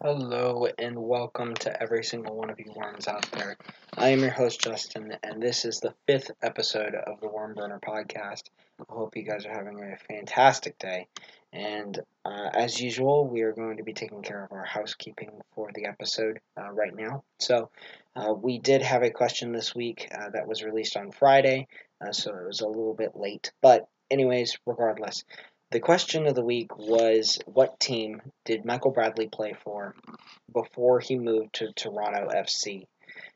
Hello and welcome to every single one of you worms out there. I am your host Justin, and this is the fifth episode of the Wormburner podcast. I hope you guys are having a fantastic day. And uh, as usual, we are going to be taking care of our housekeeping for the episode uh, right now. So, uh, we did have a question this week uh, that was released on Friday, uh, so it was a little bit late. But, anyways, regardless, the question of the week was what team did Michael Bradley play for before he moved to Toronto FC?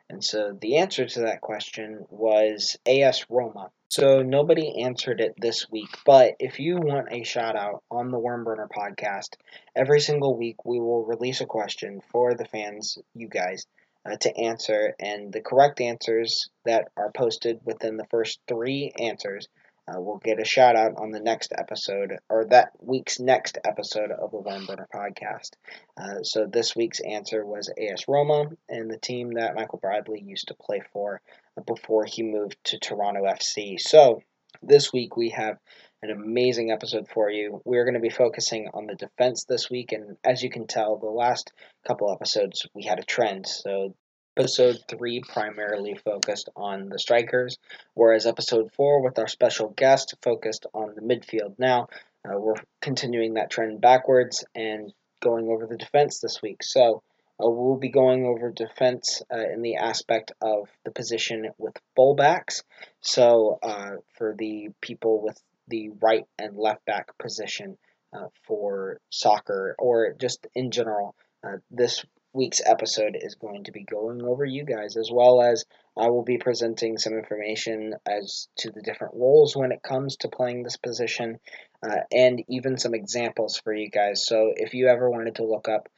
And so the answer to that question was AS Roma. So nobody answered it this week, but if you want a shout out on the Wormburner podcast, every single week we will release a question for the fans, you guys, uh, to answer, and the correct answers that are posted within the first three answers uh, will get a shout out on the next episode or that week's next episode of the Wormburner podcast. Uh, so this week's answer was AS Roma and the team that Michael Bradley used to play for before he moved to Toronto FC. So this week we have an amazing episode for you. We're going to be focusing on the defense this week, and as you can tell, the last couple episodes we had a trend. So Episode 3 primarily focused on the strikers, whereas Episode 4, with our special guest, focused on the midfield. Now, uh, we're continuing that trend backwards and going over the defense this week. So, uh, we'll be going over defense uh, in the aspect of the position with fullbacks. So, uh, for the people with the right and left back position uh, for soccer or just in general, uh, this week's episode is going to be going over you guys, as well as I will be presenting some information as to the different roles when it comes to playing this position, uh, and even some examples for you guys. So if you ever wanted to look up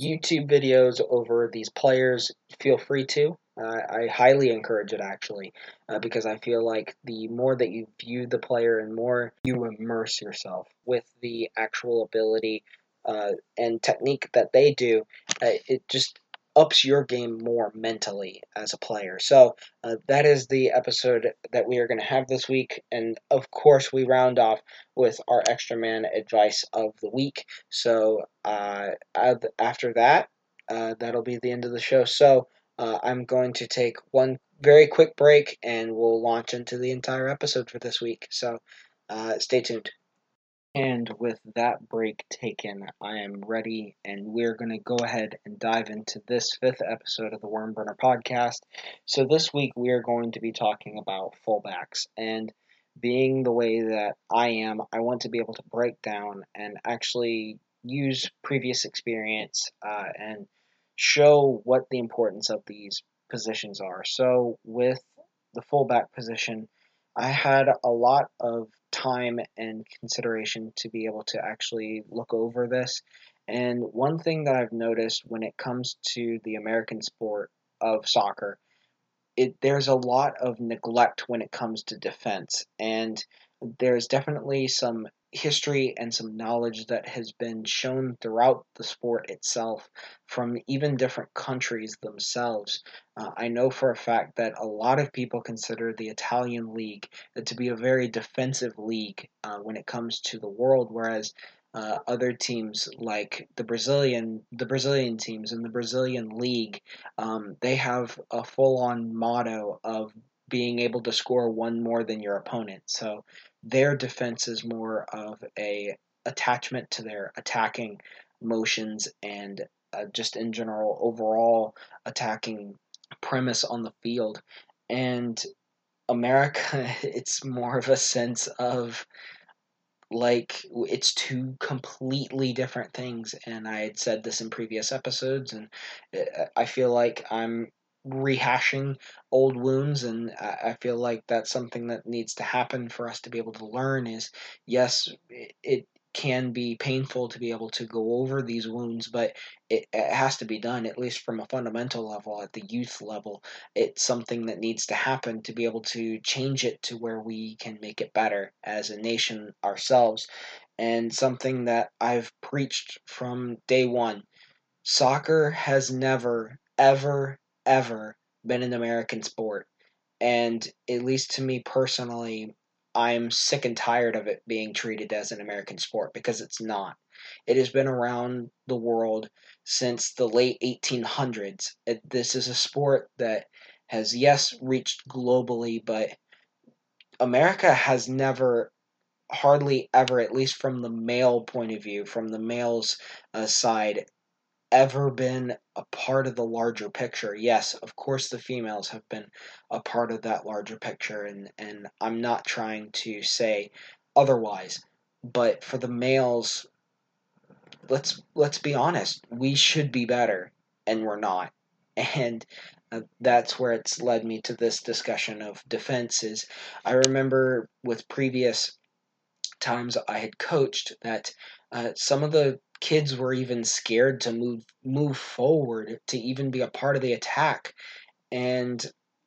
YouTube videos over these players, feel free to. Uh, I highly encourage it actually, uh, because I feel like the more that you view the player and more you immerse yourself with the actual ability uh, and technique that they do, uh, it just ups your game more mentally as a player. So uh, that is the episode that we are going to have this week, and of course we round off with our extra man advice of the week. So uh, after that, uh, that'll be the end of the show. So uh, I'm going to take one very quick break, and we'll launch into the entire episode for this week. So stay tuned. And with that break taken, I am ready, and we're going to go ahead and dive into this fifth episode of the Wormburner podcast. So, this week we are going to be talking about fullbacks. And being the way that I am, I want to be able to break down and actually use previous experience uh, and show what the importance of these positions are. So, with the fullback position, I had a lot of time and consideration to be able to actually look over this. And one thing that I've noticed when it comes to the American sport of soccer, it there's a lot of neglect when it comes to defense, and there's definitely some history and some knowledge that has been shown throughout the sport itself from even different countries themselves. Uh, I know for a fact that a lot of people consider the Italian league to be a very defensive league uh, when it comes to the world, whereas uh, other teams like the Brazilian the Brazilian teams in the Brazilian league um, they have a full on motto of being able to score one more than your opponent. So their defense is more of a attachment to their attacking motions and uh, just in general overall attacking premise on the field. And America, it's more of a sense of like it's two completely different things and i had said this in previous episodes and uh, i feel like i'm rehashing old wounds and i feel like that's something that needs to happen for us to be able to learn is yes it can be painful to be able to go over these wounds but it, it, has to be done at least from a fundamental level at the youth level. It's something that needs to happen to be able to change it to where we can make it better as a nation ourselves. And something that i've preached from day one soccer has never ever ever been an American sport. And at least to me personally, I'm sick and tired of it being treated as an American sport because it's not. It has been around the world since the late 1800s. It, this is a sport that has, yes, reached globally, but America has never, hardly ever, at least from the male point of view, from the male's uh, side, ever been a part of the larger picture. Yes, of course the females have been a part of that larger picture and and I'm not trying to say otherwise, but for the males let's let's be honest, we should be better and we're not. And uh, that's where it's led me to this discussion of defenses. I remember with previous times I had coached that uh, some of the kids were even scared to move move forward to even be a part of the attack and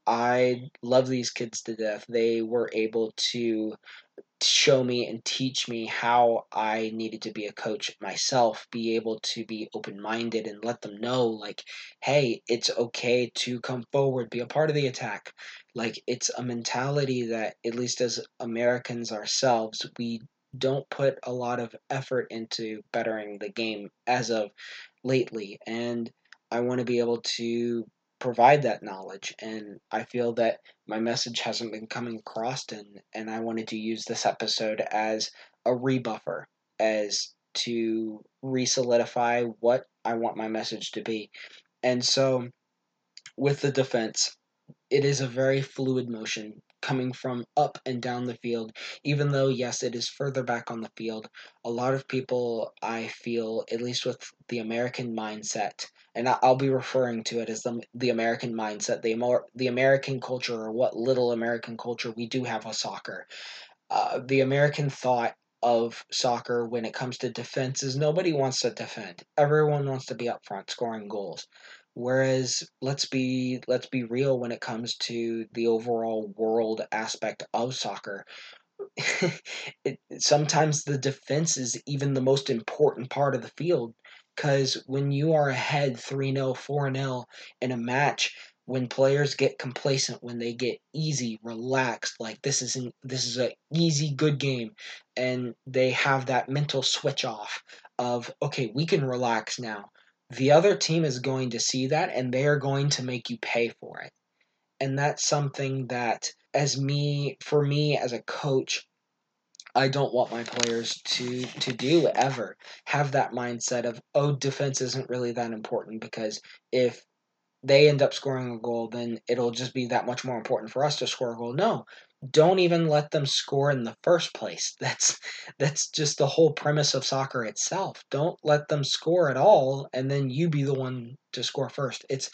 I love these kids to death. They were able to show me and teach me how I needed to be a coach myself, be able to be open minded and let them know, like, hey, it's okay to come forward, be a part of the attack. Like, it's a mentality that, at least as Americans ourselves, we don't put a lot of effort into bettering the game as of lately. And I want to be able to provide that knowledge and i feel that my message hasn't been coming across and and i wanted to use this episode as a rebuffer as to re-solidify what i want my message to be and so with the defense it is a very fluid motion coming from up and down the field even though yes it is further back on the field a lot of people i feel at least with the american mindset and I'll be referring to it as the the American mindset, the the American culture, or what little American culture we do have with soccer. Uh, the American thought of soccer when it comes to defense is nobody wants to defend. Everyone wants to be up front scoring goals. Whereas let's be let's be real when it comes to the overall world aspect of soccer. it, sometimes the defense is even the most important part of the field because when you are ahead 3 0, 4 0 in a match, when players get complacent, when they get easy, relaxed, like this is an, this is a easy, good game, and they have that mental switch off of okay, we can relax now. The other team is going to see that, and they are going to make you pay for it, and that's something that, as me, for me as a coach, I don't want my players to to do ever have that mindset of oh defense isn't really that important because if they end up scoring a goal then it'll just be that much more important for us to score a goal. No. Don't even let them score in the first place. That's that's just the whole premise of soccer itself. Don't let them score at all and then you be the one to score first. It's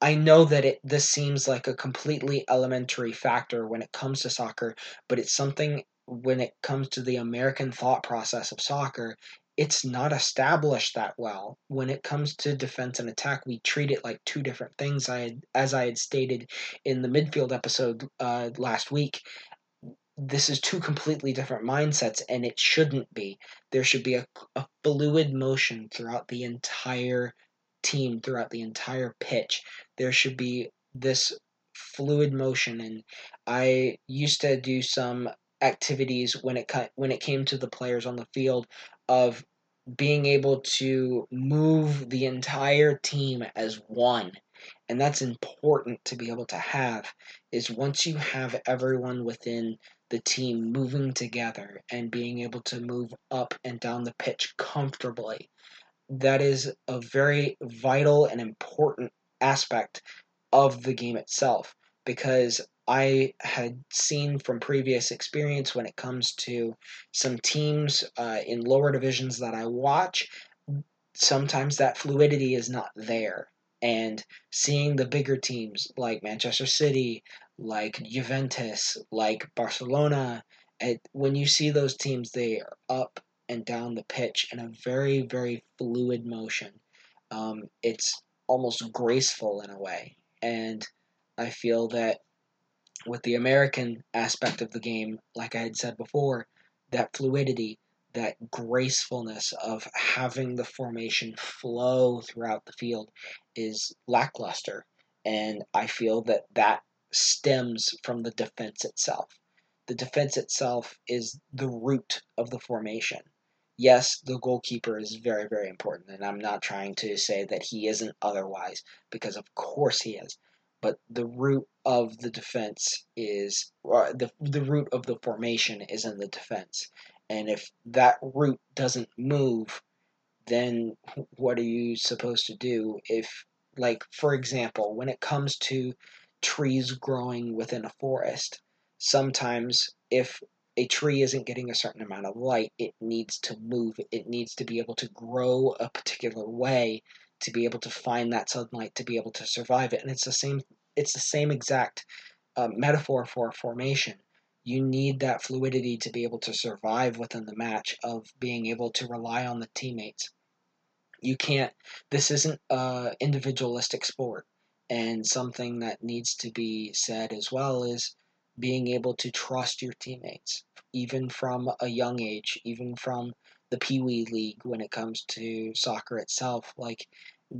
I know that it this seems like a completely elementary factor when it comes to soccer, but it's something when it comes to the American thought process of soccer, it's not established that well. When it comes to defense and attack, we treat it like two different things. I had, as I had stated in the midfield episode uh, last week, this is two completely different mindsets, and it shouldn't be. There should be a, a fluid motion throughout the entire team, throughout the entire pitch. There should be this fluid motion, and I used to do some activities when it when it came to the players on the field of being able to move the entire team as one. And that's important to be able to have is once you have everyone within the team moving together and being able to move up and down the pitch comfortably that is a very vital and important aspect of the game itself. Because I had seen from previous experience when it comes to some teams uh, in lower divisions that I watch, sometimes that fluidity is not there. And seeing the bigger teams like Manchester City, like Juventus, like Barcelona, it, when you see those teams, they are up and down the pitch in a very, very fluid motion. Um, it's almost graceful in a way. And I feel that with the American aspect of the game, like I had said before, that fluidity, that gracefulness of having the formation flow throughout the field is lackluster. And I feel that that stems from the defense itself. the defense itself is the root of the formation. Yes, the goalkeeper is very, very important, and I'm not trying to say that he isn't otherwise, because of course he is. But the root of the defense is, the, the root of the formation is in the defense. And if that root doesn't move, then what are you supposed to do if like for example when it comes to trees growing within a forest sometimes if a tree isn't getting a certain amount of light it needs to move it needs to be able to grow a particular way to be able to find that sunlight to be able to survive it. And it's the same it's the same exact uh, metaphor for formation. You need that fluidity to be able to survive within the match of being able to rely on the teammates. You can't this isn't a individualistic sport. And something that needs to be said as well is being able to trust your teammates even from a young age even from the pee wee league when it comes to soccer itself like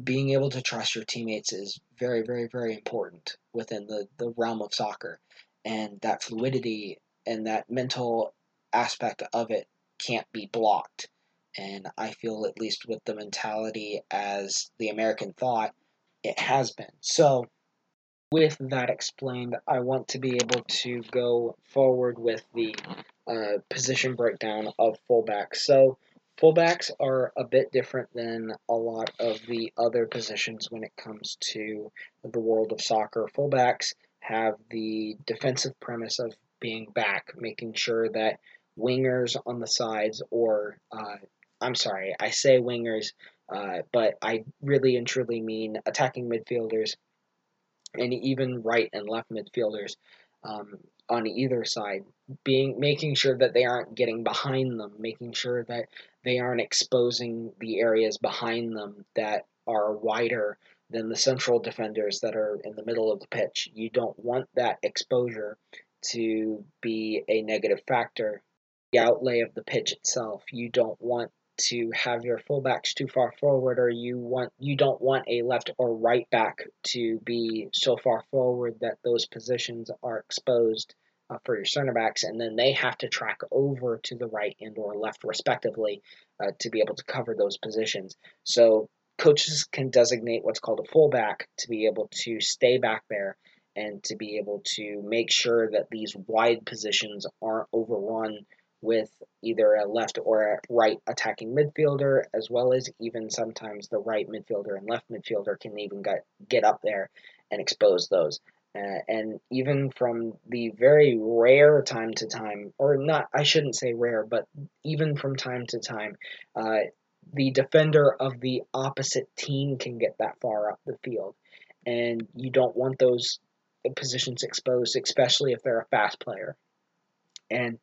being able to trust your teammates is very very very important within the, the realm of soccer and that fluidity and that mental aspect of it can't be blocked and I feel, at least with the mentality as the American thought, it has been. So, with that explained, I want to be able to go forward with the uh, position breakdown of fullbacks. So, fullbacks are a bit different than a lot of the other positions when it comes to the world of soccer. Fullbacks have the defensive premise of being back, making sure that wingers on the sides or uh, I'm sorry, I say wingers, uh, but I really and truly mean attacking midfielders and even right and left midfielders um, on either side, being making sure that they aren't getting behind them, making sure that they aren't exposing the areas behind them that are wider than the central defenders that are in the middle of the pitch. You don't want that exposure to be a negative factor. The outlay of the pitch itself, you don't want to have your fullbacks too far forward or you want you don't want a left or right back to be so far forward that those positions are exposed uh, for your center backs and then they have to track over to the right and or left respectively uh, to be able to cover those positions. So coaches can designate what's called a fullback to be able to stay back there and to be able to make sure that these wide positions aren't overrun with either a left or a right attacking midfielder, as well as even sometimes the right midfielder and left midfielder can even get, get up there and expose those. Uh, and even from the very rare time to time, or not, I shouldn't say rare, but even from time to time, uh, the defender of the opposite team can get that far up the field. And you don't want those positions exposed, especially if they're a fast player. And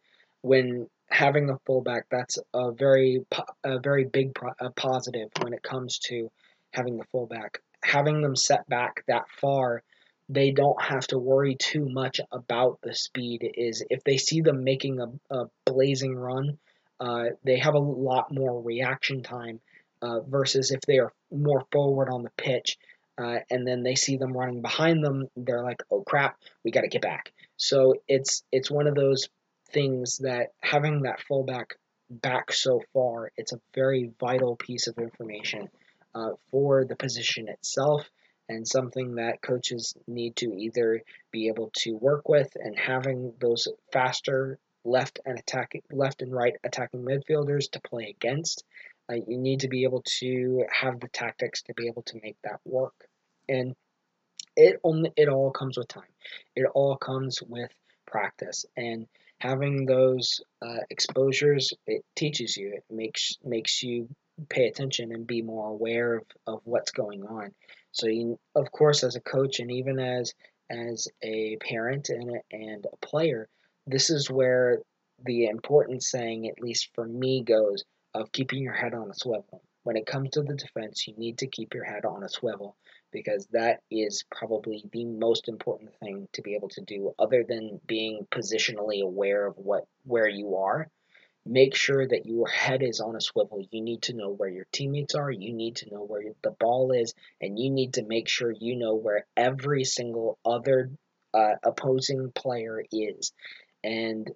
when having a fullback, that's a very a very big a positive when it comes to having the fullback. Having them set back that far, they don't have to worry too much about the speed. Is if they see them making a, a blazing run, uh, they have a lot more reaction time uh, versus if they are more forward on the pitch. Uh, and then they see them running behind them, they're like, "Oh crap, we got to get back." So it's it's one of those things that having that fullback back so far, it's a very vital piece of information uh, for the position itself and something that coaches need to either be able to work with and having those faster left and attacking left and right attacking midfielders to play against. Uh, you need to be able to have the tactics to be able to make that work. And it only it all comes with time. It all comes with practice. And having those uh, exposures it teaches you it makes makes you pay attention and be more aware of, of what's going on. So you, of course as a coach and even as as a parent and a, and a player this is where the important saying at least for me goes of keeping your head on a swivel. When it comes to the defense you need to keep your head on a swivel because that is probably the most important thing to be able to do other than being positionally aware of what where you are. Make sure that your head is on a swivel. You need to know where your teammates are. You need to know where the ball is. And you need to make sure you know where every single other uh, opposing player is. And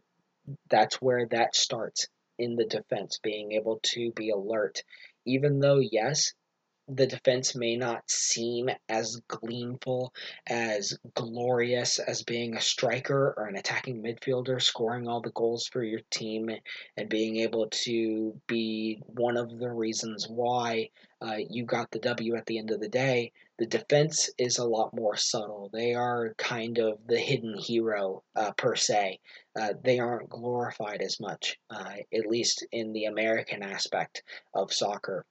that's where that starts in the defense, being able to be alert. Even though, yes, the defense may not seem as gleamful, as glorious as being a striker or an attacking midfielder, scoring all the goals for your team and being able to be one of the reasons why uh, you got the W at the end of the day. The defense is a lot more subtle. They are kind of the hidden hero, uh, per se. Uh, they aren't glorified as much, uh, at least in the American aspect of soccer.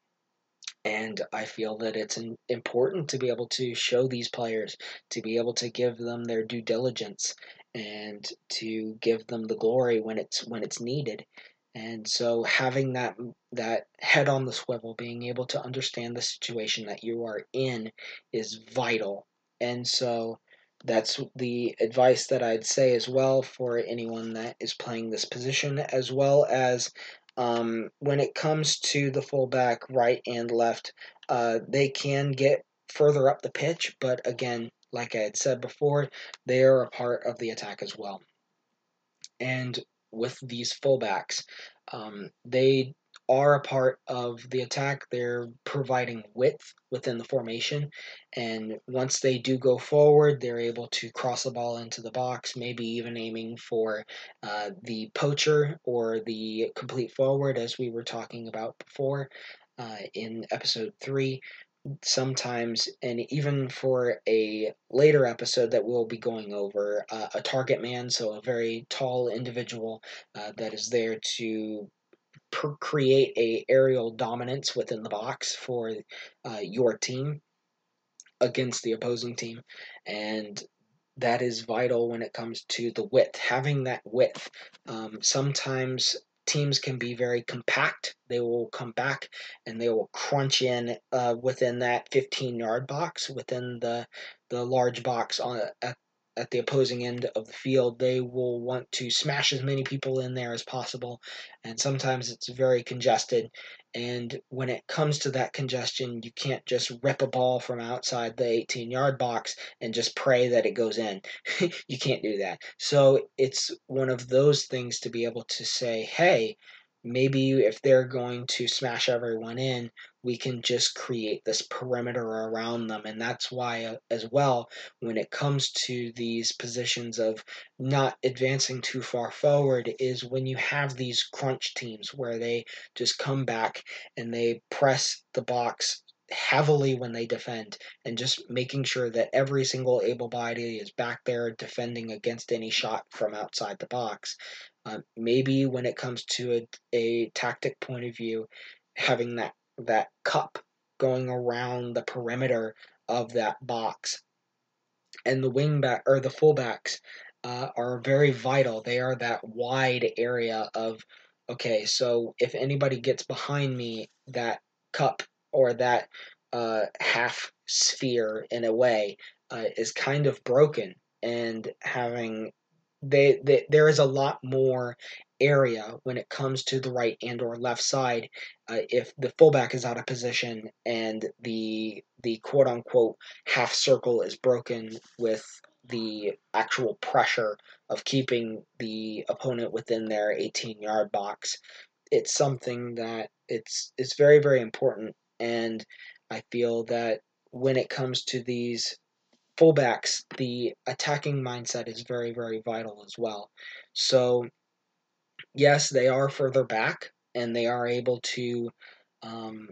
And I feel that it's important to be able to show these players, to be able to give them their due diligence, and to give them the glory when it's when it's needed. And so having that that head on the swivel, being able to understand the situation that you are in is vital. And so that's the advice that I'd say as well for anyone that is playing this position, as well as um, when it comes to the fullback, right and left, uh, they can get further up the pitch, but again, like I had said before, they are a part of the attack as well. And with these fullbacks, um, they are a part of the attack. They're providing width within the formation. And once they do go forward, they're able to cross the ball into the box, maybe even aiming for uh, the poacher or the complete forward, as we were talking about before uh, in episode three. Sometimes, and even for a later episode that we'll be going over, uh, a target man, so a very tall individual uh, that is there to per- create a aerial dominance within the box for uh, your team against the opposing team, and that is vital when it comes to the width. Having that width, um, sometimes teams can be very compact. They will come back and they will crunch in uh, within that 15 yard box, within the the large box on at at the opposing end of the field, they will want to smash as many people in there as possible. And sometimes it's very congested. And when it comes to that congestion, you can't just rip a ball from outside the 18 yard box and just pray that it goes in. you can't do that. So it's one of those things to be able to say, hey, maybe if they're going to smash everyone in, we can just create this perimeter around them. And that's why, uh, as well, when it comes to these positions of not advancing too far forward, is when you have these crunch teams where they just come back and they press the box heavily when they defend and just making sure that every single able body is back there defending against any shot from outside the box. Uh, maybe when it comes to a, a tactic point of view, having that that cup going around the perimeter of that box. And the wing back or the fullbacks uh, are very vital. They are that wide area of okay. So if anybody gets behind me, that cup or that uh, half sphere in a way uh, is kind of broken, and having they, they there is a lot more area when it comes to the right and or left side uh, if the fullback is out of position and the the quote unquote half circle is broken with the actual pressure of keeping the opponent within their 18 yard box it's something that it's it's very very important and i feel that when it comes to these fullbacks the attacking mindset is very very vital as well so yes, they are further back and they are able to um,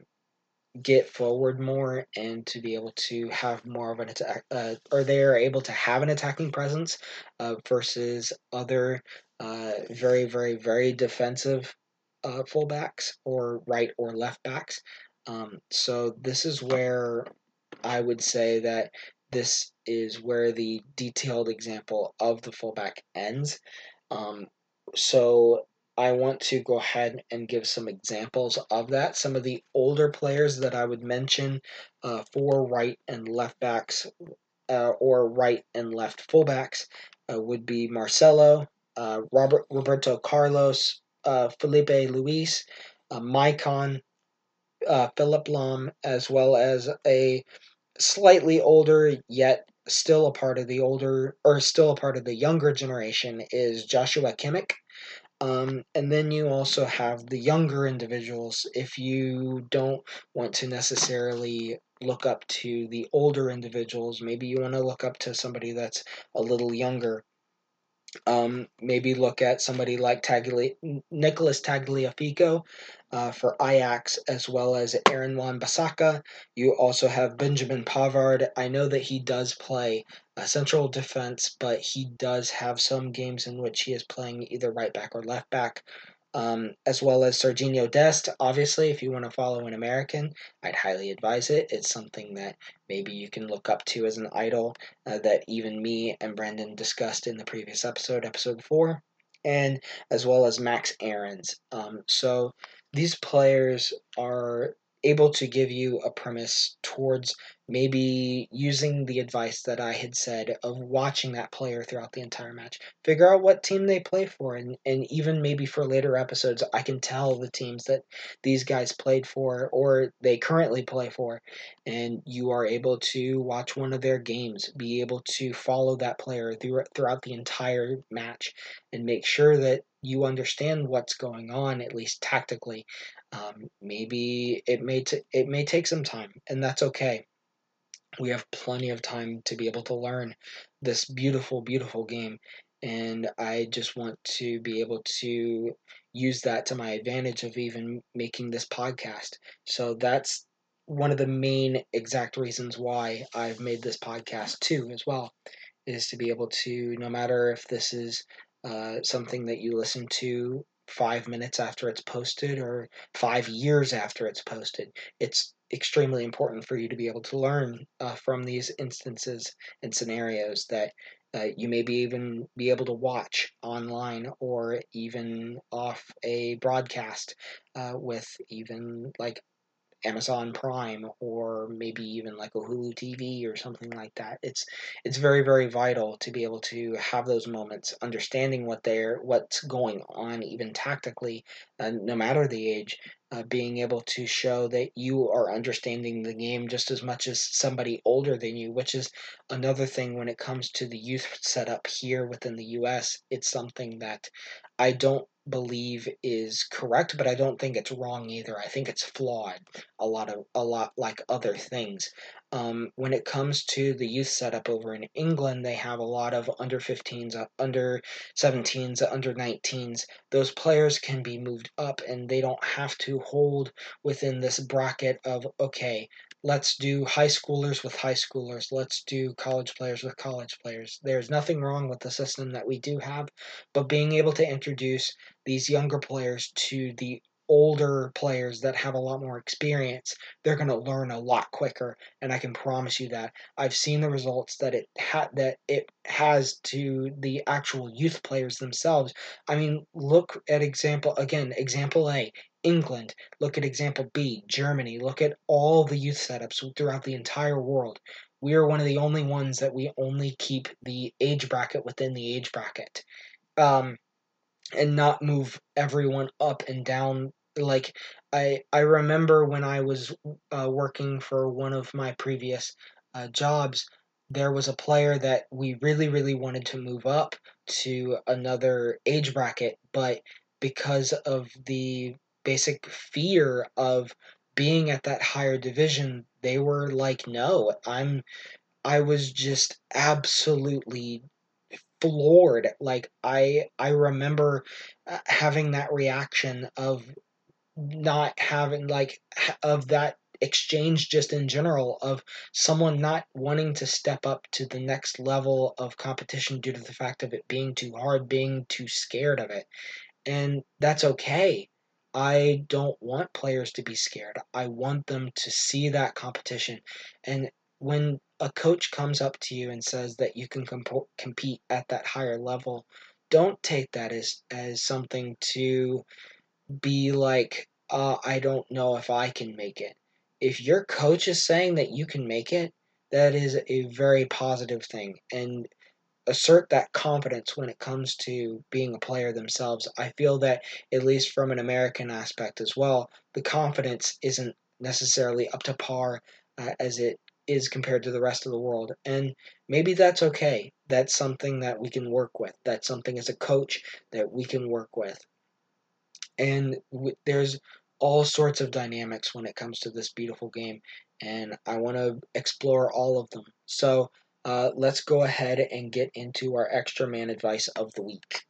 get forward more and to be able to have more of an attack, uh, or they are able to have an attacking presence uh, versus other uh, very, very, very defensive uh, fullbacks or right or left backs. Um, so this is where I would say that this is where the detailed example of the fullback ends. Um, so I want to go ahead and give some examples of that. Some of the older players that I would mention uh, for right and left backs uh, or right and left fullbacks uh, would be Marcelo, uh, Robert Roberto Carlos, uh, Filipe Luis, uh, Maicon, uh, Philipp Lahm, as well as a slightly older yet still a part of the older or still a part of the younger generation is Joshua Kimmich. Um, and then you also have the younger individuals. If you don't want to necessarily look up to the older individuals, maybe you want to look up to somebody that's a little younger. Um, maybe look at somebody like Tagli- Nicholas Tagliafico uh, for Ajax, as well as Aaron Wan-Bissaka. You also have Benjamin Pavard. I know that he does play a central defense, but he does have some games in which he is playing either right back or left back um, as well as Sergiño Dest. Obviously, if you want to follow an American, I'd highly advise it. It's something that maybe you can look up to as an idol uh, that even me and Brendan discussed in the previous episode, episode four, and as well as Max Aarons. Um, so these players are able to give you a premise towards maybe using the advice that I had said of watching that player throughout the entire match. Figure out what team they play for, and, and even maybe for later episodes, I can tell the teams that these guys played for or they currently play for, and you are able to watch one of their games, be able to follow that player through, throughout the entire match, and make sure that you understand what's going on, at least tactically. Um, maybe it may t- it may take some time, and that's okay we have plenty of time to be able to learn this beautiful, beautiful game. And I just want to be able to use that to my advantage of even making this podcast. So that's one of the main exact reasons why I've made this podcast too, as well, is to be able to, no matter if this is uh, something that you listen to five minutes after it's posted or five years after it's posted, it's extremely important for you to be able to learn uh, from these instances and scenarios that uh, you may be even be able to watch online or even off a broadcast uh, with even like Amazon Prime or maybe even like a Hulu TV or something like that. It's it's very very vital to be able to have those moments, understanding what they're what's going on even tactically, uh, no matter the age, uh, being able to show that you are understanding the game just as much as somebody older than you, which is another thing when it comes to the youth setup here within the U.S. It's something that I don't believe is correct, but I don't think it's wrong either. I think it's flawed a lot of a lot like other things. Um, when it comes to the youth setup over in England, they have a lot of under 15s, uh, under 17s, uh, under 19s. Those players can be moved up and they don't have to hold within this bracket of, okay, let's do high schoolers with high schoolers. Let's do college players with college players. There's nothing wrong with the system that we do have, but being able to introduce these younger players to the older players that have a lot more experience, they're going to learn a lot quicker, and I can promise you that. I've seen the results that it ha- that it has to the actual youth players themselves. I mean, look at example again, example A, England. Look at example B, Germany. Look at all the youth setups throughout the entire world. We are one of the only ones that we only keep the age bracket within the age bracket. Um, and not move everyone up and down like i i remember when i was uh, working for one of my previous uh, jobs there was a player that we really really wanted to move up to another age bracket but because of the basic fear of being at that higher division they were like no i'm i was just absolutely floored. Like i i remember uh, having that reaction of not having like of that exchange just in general of someone not wanting to step up to the next level of competition due to the fact of it being too hard being too scared of it. And that's okay. I don't want players to be scared. I want them to see that competition. And when a coach comes up to you and says that you can comp- compete at that higher level don't take that as as something to be like, uh, I don't know if I can make it. If your coach is saying that you can make it, that is a very positive thing. And assert that confidence when it comes to being a player themselves. I feel that, at least from an American aspect as well, the confidence isn't necessarily up to par uh, as it is compared to the rest of the world. And maybe that's okay. That's something that we can work with. That's something as a coach that we can work with. And w- there's all sorts of dynamics when it comes to this beautiful game. And I want to explore all of them. So uh, let's go ahead and get into our extra man advice of the week.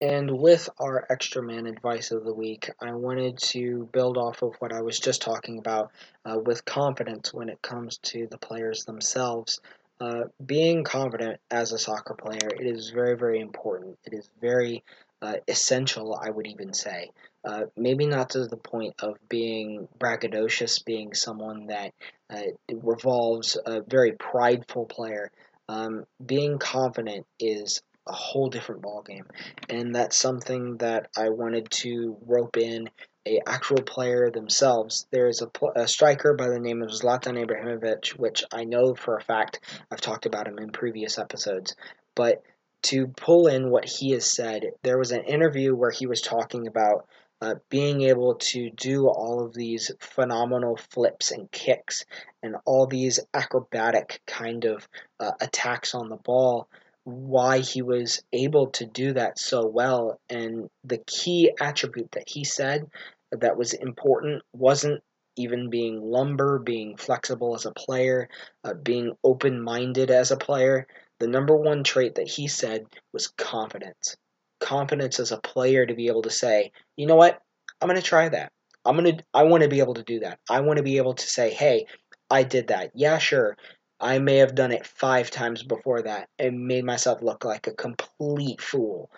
And with our extra man advice of the week, I wanted to build off of what I was just talking about uh, with confidence when it comes to the players themselves. Uh, being confident as a soccer player, it is very, very important. It is very uh, essential, I would even say. Uh, maybe not to the point of being braggadocious, being someone that uh, revolves a very prideful player. Um, being confident is a whole different ballgame. And that's something that I wanted to rope in a actual player themselves. There is a, a, striker by the name of Zlatan Ibrahimovic, which I know for a fact I've talked about him in previous episodes. But to pull in what he has said, there was an interview where he was talking about uh, being able to do all of these phenomenal flips and kicks and all these acrobatic kind of uh, attacks on the ball why he was able to do that so well. And the key attribute that he said that was important wasn't even being lumber, being flexible as a player, uh, being open minded as a player. The number one trait that he said was confidence. Confidence as a player to be able to say, you know what, I'm going to try that. I'm going to, I want to be able to do that. I want to be able to say, hey, I did that. Yeah, sure. I may have done it five times before that and made myself look like a complete fool.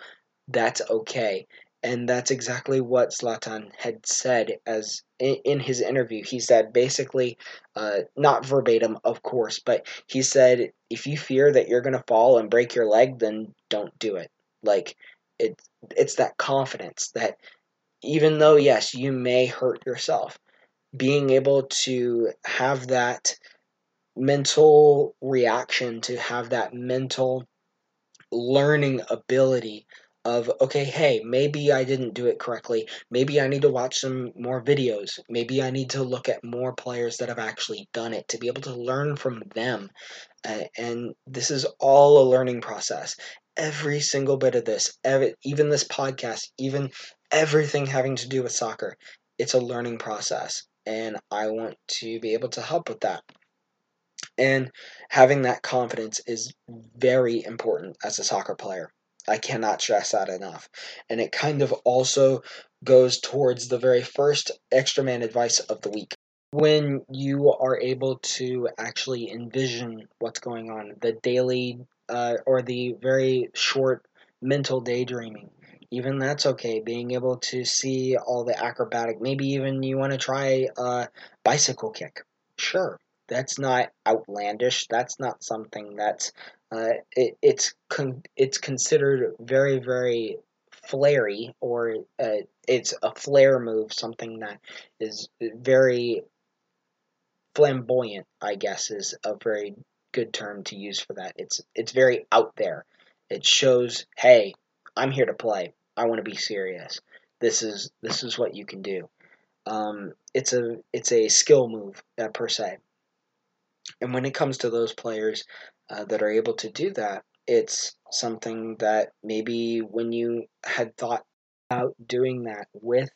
That's okay. And that's exactly what Zlatan had said as in his interview. He said basically, uh, not verbatim, of course, but he said, if you fear that you're gonna fall and break your leg, then don't do it. Like it, it's that confidence that even though yes, you may hurt yourself, being able to have that mental reaction to have that mental learning ability of okay hey maybe i didn't do it correctly. Maybe i need to watch some more videos. Maybe i need to look at more players that have actually done it to be able to learn from them. Uh, and this is all a learning process. Every single bit of this even this podcast even everything having to do with soccer it's a learning process and i want to be able to help with that. And having that confidence is very important as a soccer player. I cannot stress that enough. And it kind of also goes towards the very first extra man advice of the week. When you are able to actually envision what's going on, the daily uh, or the very short mental daydreaming, even that's okay. Being able to see all the acrobatic, maybe even you want to try a bicycle kick. Sure, that's not outlandish. That's not something that's uh, it, it's con- it's considered very very flary or uh, it's a flare move, something that is very flamboyant. I guess is a very good term to use for that. It's it's very out there. It shows, hey, I'm here to play. I want to be serious. This is this is what you can do. Um, it's a it's a skill move uh, per se. And when it comes to those players uh, that are able to do that, it's something that maybe when you had thought about doing that with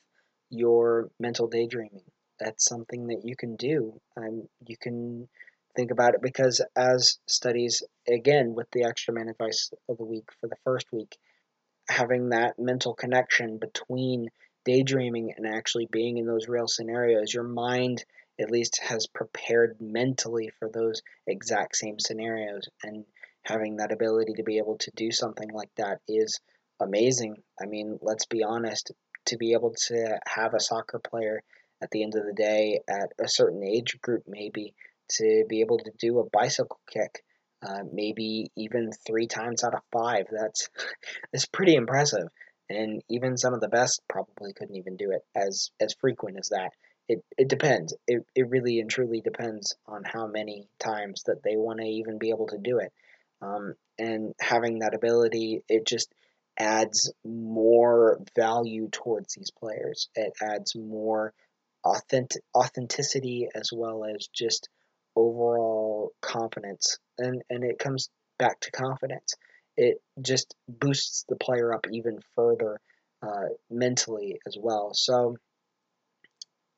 your mental daydreaming, that's something that you can do. And you can think about it because, as studies, again, with the extra man advice of the week for the first week, having that mental connection between daydreaming and actually being in those real scenarios, your mind at least has prepared mentally for those exact same scenarios and having that ability to be able to do something like that is amazing. I mean, let's be honest, to be able to have a soccer player at the end of the day at a certain age group maybe to be able to do a bicycle kick uh, maybe even three times out of five that's that's pretty impressive and even some of the best probably couldn't even do it as as frequent as that it, it depends. It, it really and truly depends on how many times that they want to even be able to do it. Um, and having that ability, it just adds more value towards these players. It adds more authentic, authenticity as well as just overall confidence. And, and it comes back to confidence. It just boosts the player up even further uh, mentally as well. So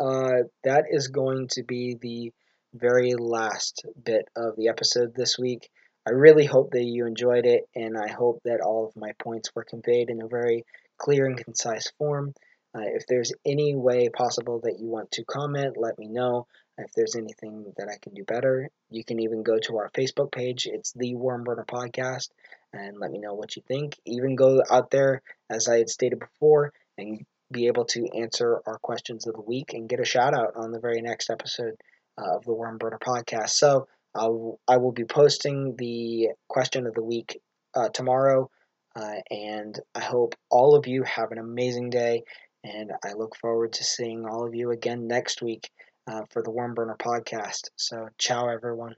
uh, that is going to be the very last bit of the episode this week. I really hope that you enjoyed it, and I hope that all of my points were conveyed in a very clear and concise form. Uh, if there's any way possible that you want to comment, let me know. If there's anything that I can do better, you can even go to our Facebook page. It's the Wormburner Podcast, and let me know what you think. Even go out there, as I had stated before, and be able to answer our questions of the week and get a shout out on the very next episode uh, of the Wormburner Podcast. So I'll, I will be posting the question of the week uh, tomorrow, uh, and I hope all of you have an amazing day. And I look forward to seeing all of you again next week uh, for the Wormburner podcast. So, ciao, everyone.